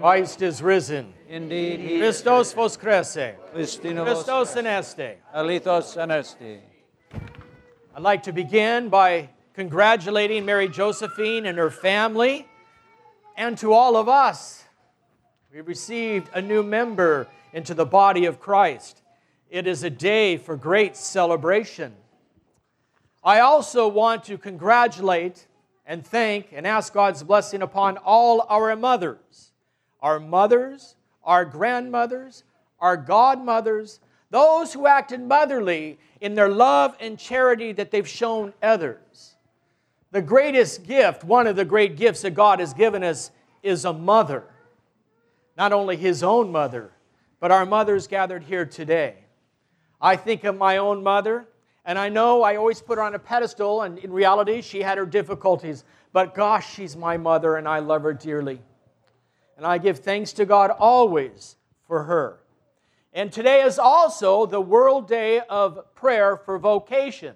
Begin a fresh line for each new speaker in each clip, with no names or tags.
Christ is risen.
Indeed, he
Christos voskrese.
Christinos
Christos aneste.
Alithos anesti.
I'd like to begin by congratulating Mary Josephine and her family, and to all of us. We received a new member into the body of Christ. It is a day for great celebration. I also want to congratulate and thank and ask God's blessing upon all our mothers, our mothers, our grandmothers, our godmothers, those who acted motherly in their love and charity that they've shown others. The greatest gift, one of the great gifts that God has given us, is a mother. Not only His own mother, but our mothers gathered here today. I think of my own mother, and I know I always put her on a pedestal, and in reality, she had her difficulties. But gosh, she's my mother, and I love her dearly. And I give thanks to God always for her. And today is also the World Day of Prayer for Vocations.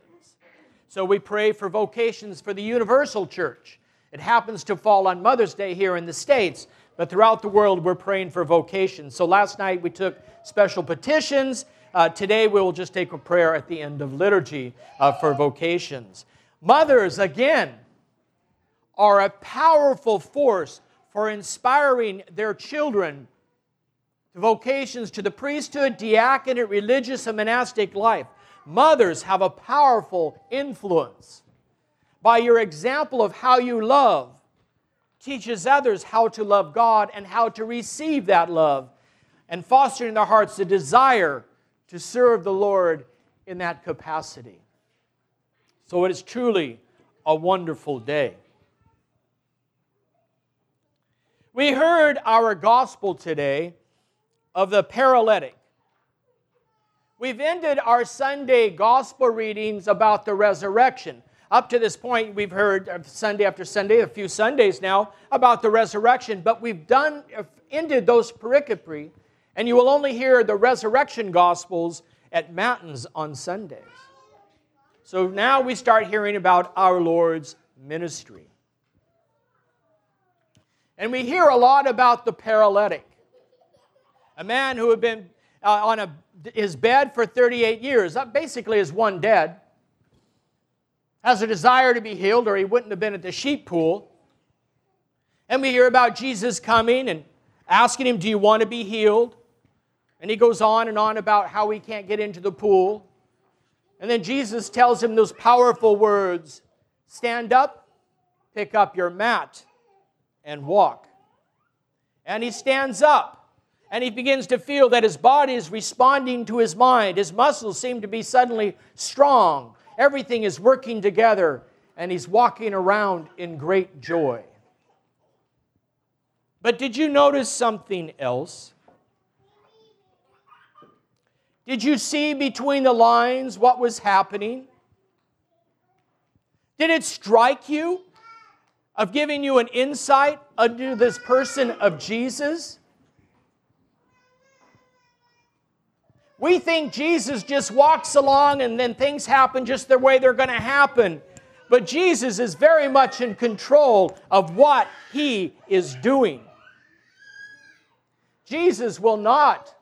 So we pray for vocations for the Universal Church. It happens to fall on Mother's Day here in the States, but throughout the world we're praying for vocations. So last night we took special petitions. Uh, today we will just take a prayer at the end of liturgy uh, for vocations. Mothers, again, are a powerful force for inspiring their children to vocations to the priesthood, diaconate, religious, and monastic life. Mothers have a powerful influence. By your example of how you love, teaches others how to love God and how to receive that love, and fostering in their hearts the desire to serve the Lord in that capacity. So it is truly a wonderful day. We heard our gospel today of the paralytic. We've ended our Sunday gospel readings about the resurrection. Up to this point, we've heard Sunday after Sunday, a few Sundays now, about the resurrection, but we've done ended those pericope, and you will only hear the resurrection gospels at Matins on Sundays. So now we start hearing about our Lord's ministry. And we hear a lot about the paralytic, a man who had been uh, on a, his bed for 38 years, that basically is one dead, has a desire to be healed, or he wouldn't have been at the sheep pool. And we hear about Jesus coming and asking him, Do you want to be healed? And he goes on and on about how he can't get into the pool. And then Jesus tells him those powerful words Stand up, pick up your mat, and walk. And he stands up and he begins to feel that his body is responding to his mind. His muscles seem to be suddenly strong. Everything is working together, and he's walking around in great joy. But did you notice something else? Did you see between the lines what was happening? Did it strike you of giving you an insight into this person of Jesus? We think Jesus just walks along and then things happen just the way they're going to happen. But Jesus is very much in control of what he is doing. Jesus will not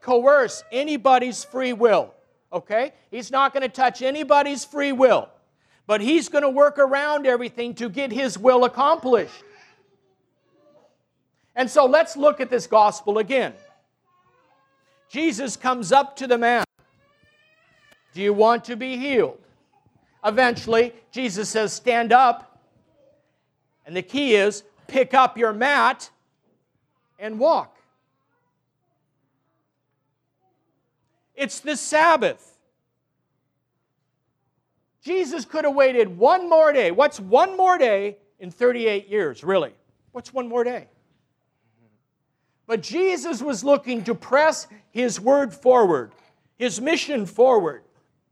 coerce anybody's free will, okay? He's not going to touch anybody's free will, but he's going to work around everything to get his will accomplished. And so let's look at this gospel again. Jesus comes up to the man. Do you want to be healed? Eventually, Jesus says, Stand up. And the key is pick up your mat and walk. It's the Sabbath. Jesus could have waited one more day. What's one more day in 38 years, really? What's one more day? But Jesus was looking to press his word forward, his mission forward.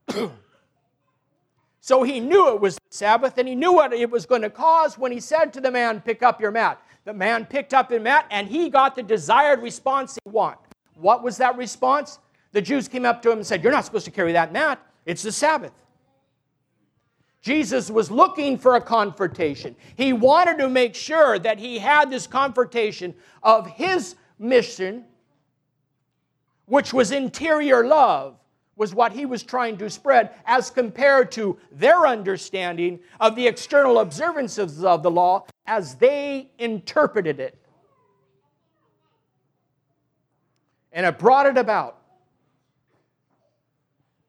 so he knew it was the Sabbath and he knew what it was going to cause when he said to the man, Pick up your mat. The man picked up the mat and he got the desired response he wanted. What was that response? The Jews came up to him and said, You're not supposed to carry that mat. It's the Sabbath. Jesus was looking for a confrontation. He wanted to make sure that he had this confrontation of his mission, which was interior love, was what he was trying to spread as compared to their understanding of the external observances of the law as they interpreted it. And it brought it about.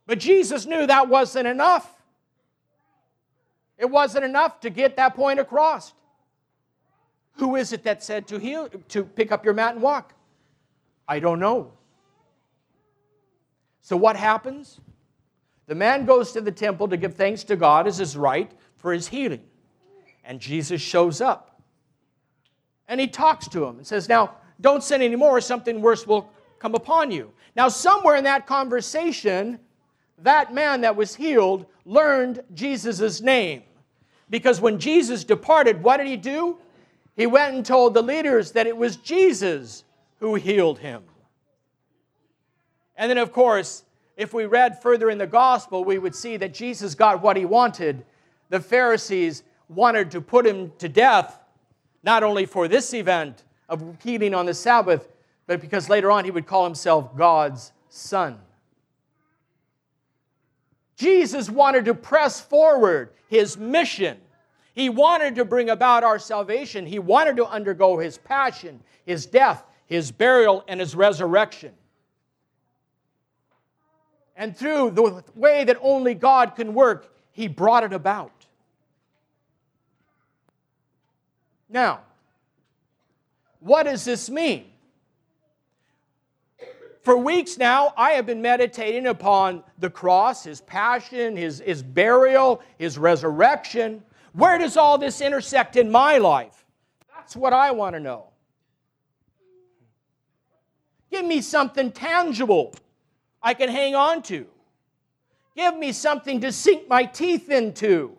But Jesus knew that wasn't enough. It wasn't enough to get that point across. Who is it that said to heal to pick up your mat and walk? I don't know. So what happens? The man goes to the temple to give thanks to God as his right for his healing. And Jesus shows up. And he talks to him and says, Now, don't sin anymore, something worse will come upon you. Now, somewhere in that conversation, that man that was healed learned Jesus' name. Because when Jesus departed, what did he do? He went and told the leaders that it was Jesus who healed him. And then, of course, if we read further in the gospel, we would see that Jesus got what he wanted. The Pharisees wanted to put him to death, not only for this event of healing on the Sabbath, but because later on he would call himself God's Son. Jesus wanted to press forward his mission. He wanted to bring about our salvation. He wanted to undergo his passion, his death, his burial, and his resurrection and through the way that only God can work, he brought it about. Now, what does this mean? For weeks now, I have been meditating upon the cross, his passion, his, his burial, his resurrection. Where does all this intersect in my life? That's what I want to know. Give me something tangible I can hang on to. Give me something to sink my teeth into.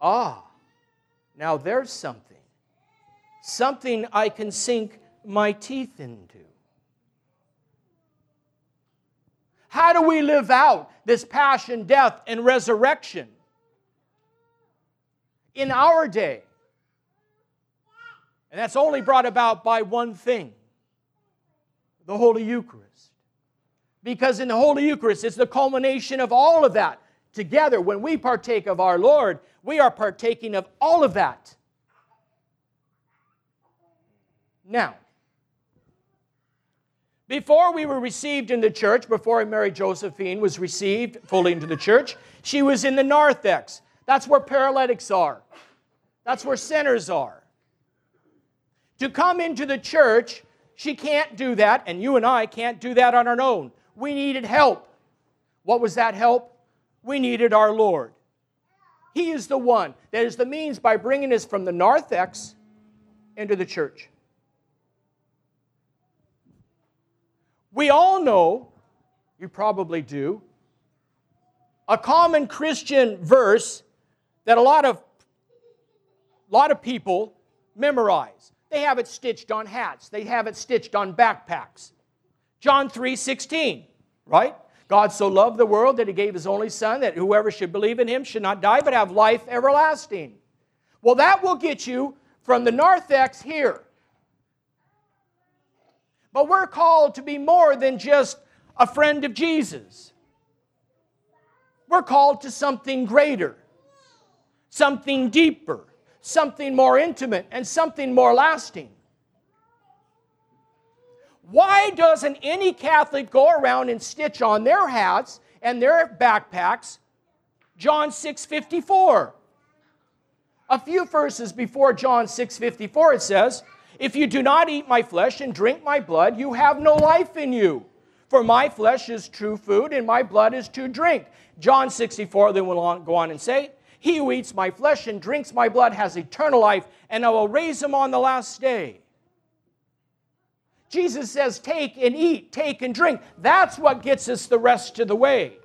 Ah, now there's something. Something I can sink my teeth into. How do we live out this passion, death, and resurrection in our day? And that's only brought about by one thing the Holy Eucharist. Because in the Holy Eucharist, it's the culmination of all of that. Together, when we partake of our Lord, we are partaking of all of that. Now, before we were received in the church, before Mary Josephine was received fully into the church, she was in the narthex. That's where paralytics are, that's where sinners are. To come into the church, she can't do that, and you and I can't do that on our own we needed help. What was that help? We needed our Lord. He is the one that is the means by bringing us from the narthex into the church. We all know, you probably do, a common Christian verse that a lot of, lot of people memorize. They have it stitched on hats, they have it stitched on backpacks. John 3 16, right? God so loved the world that he gave his only Son that whoever should believe in him should not die but have life everlasting. Well, that will get you from the narthex here. But we're called to be more than just a friend of Jesus. We're called to something greater, something deeper, something more intimate, and something more lasting. Why doesn't any Catholic go around and stitch on their hats and their backpacks John 6:54? A few verses before John 6:54 it says, "If you do not eat my flesh and drink my blood, you have no life in you. For my flesh is true food and my blood is true drink." John 64 then will go on and say, "He who eats my flesh and drinks my blood has eternal life, and I will raise him on the last day." Jesus says, Take and eat, take and drink. That's what gets us the rest of the way.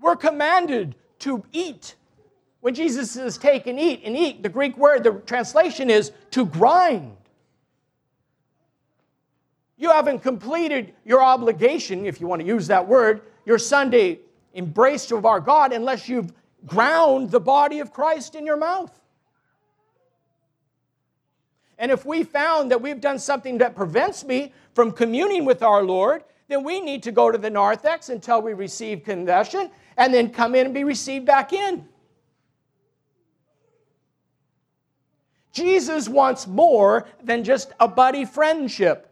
We're commanded to eat. When Jesus says take and eat and eat, the Greek word, the translation is to grind. You haven't completed your obligation, if you want to use that word. your Sunday embrace of our God unless you've ground the body of Christ in your mouth. And if we found that we've done something that prevents me from communing with our Lord, then we need to go to the narthex until we receive confession and then come in and be received back in. Jesus wants more than just a buddy friendship.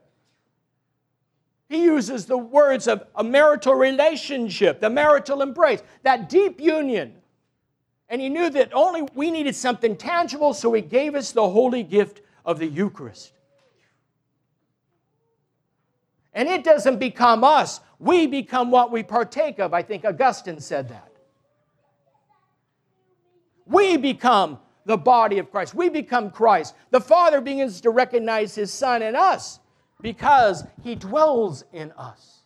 He uses the words of a marital relationship, the marital embrace, that deep union. And he knew that only we needed something tangible, so he gave us the holy gift of the Eucharist. And it doesn't become us, we become what we partake of. I think Augustine said that. We become the body of Christ. We become Christ. The Father begins to recognize His Son in us because He dwells in us.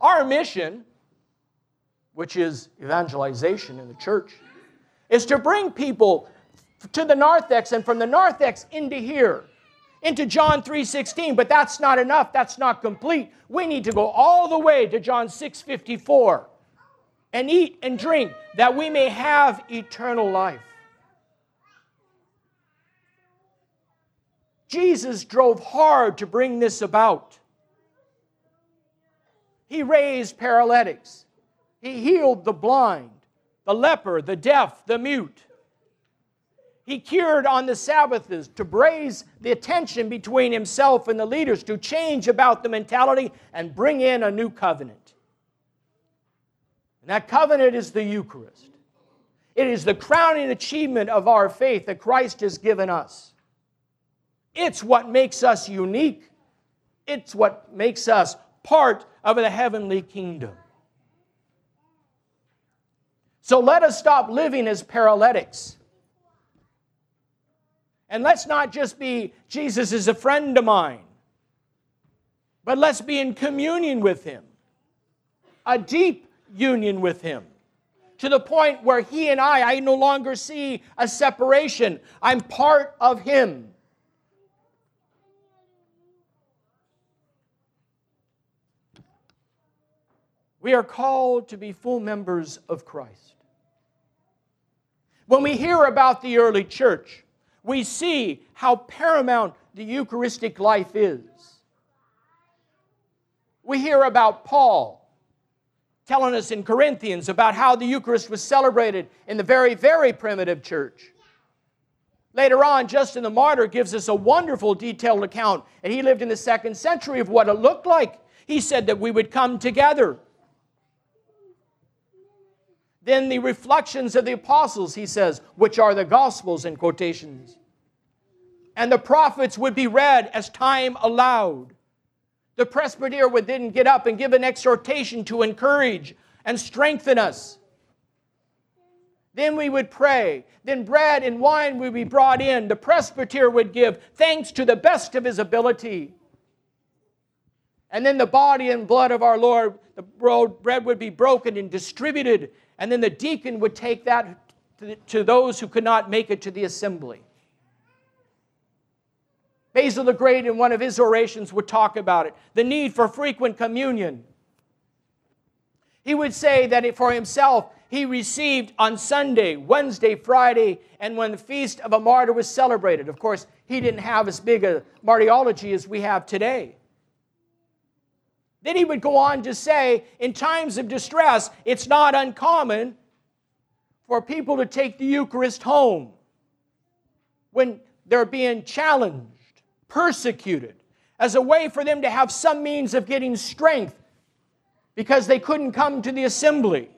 Our mission, which is evangelization in the church, is to bring people to the narthex and from the narthex into here into John 3:16 but that's not enough that's not complete we need to go all the way to John 6:54 and eat and drink that we may have eternal life. Jesus drove hard to bring this about. He raised paralytics. He healed the blind, the leper, the deaf, the mute. He cured on the Sabbaths to raise the attention between himself and the leaders, to change about the mentality and bring in a new covenant. And that covenant is the Eucharist. It is the crowning achievement of our faith that Christ has given us. It's what makes us unique. It's what makes us part of the heavenly kingdom. So let us stop living as paralytics. And let's not just be, Jesus is a friend of mine, but let's be in communion with him. A deep union with Him. To the point where He and I, I no longer see a separation. I'm part of Him. We are called to be full members of Christ. When we hear about the early church, we see how paramount the Eucharistic life is. We hear about Paul telling us in Corinthians about how the Eucharist was celebrated in the very, very primitive church. Later on, Justin the Martyr gives us a wonderful detailed account, and he lived in the second century of what it looked like. He said that we would come together. Then the reflections of the apostles, he says, which are the gospels in quotations. And the prophets would be read as time allowed. The presbyter would then get up and give an exhortation to encourage and strengthen us. Then we would pray. Then bread and wine would be brought in. The presbyter would give thanks to the best of his ability. And then the body and blood of our Lord, the bread would be broken and distributed. And then the deacon would take that to those who could not make it to the assembly. Basil the Great, in one of his orations, would talk about it the need for frequent communion. He would say that for himself, he received on Sunday, Wednesday, Friday, and when the feast of a martyr was celebrated. Of course, he didn't have as big a martyrology as we have today. Then he would go on to say, in times of distress, it's not uncommon for people to take the Eucharist home when they're being challenged persecuted, as a way for them to have some means of getting strength because they couldn't come to the assembly.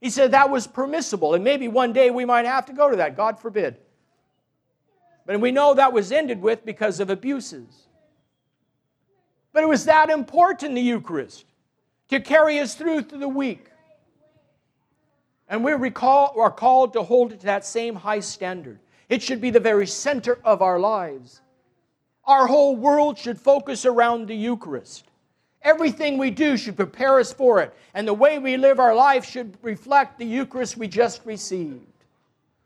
He said that was permissible, and maybe one day we might have to go to that, God forbid. But we know that was ended with because of abuses. But it was that important, the Eucharist, to carry us through through the week. And we recall, are called to hold it to that same high standard. It should be the very center of our lives. Our whole world should focus around the Eucharist. Everything we do should prepare us for it, and the way we live our life should reflect the Eucharist we just received.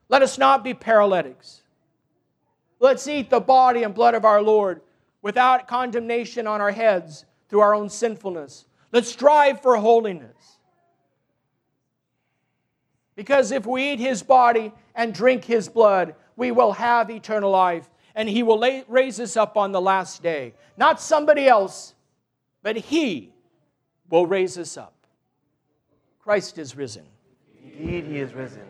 Let us not be paralytics. Let's eat the body and blood of our Lord without condemnation on our heads through our own sinfulness. Let's strive for holiness. Because if we eat his body and drink his blood, we will have eternal life, and he will lay, raise us up on the last day. Not somebody else, but he will raise us up. Christ is risen.
Indeed, he is risen.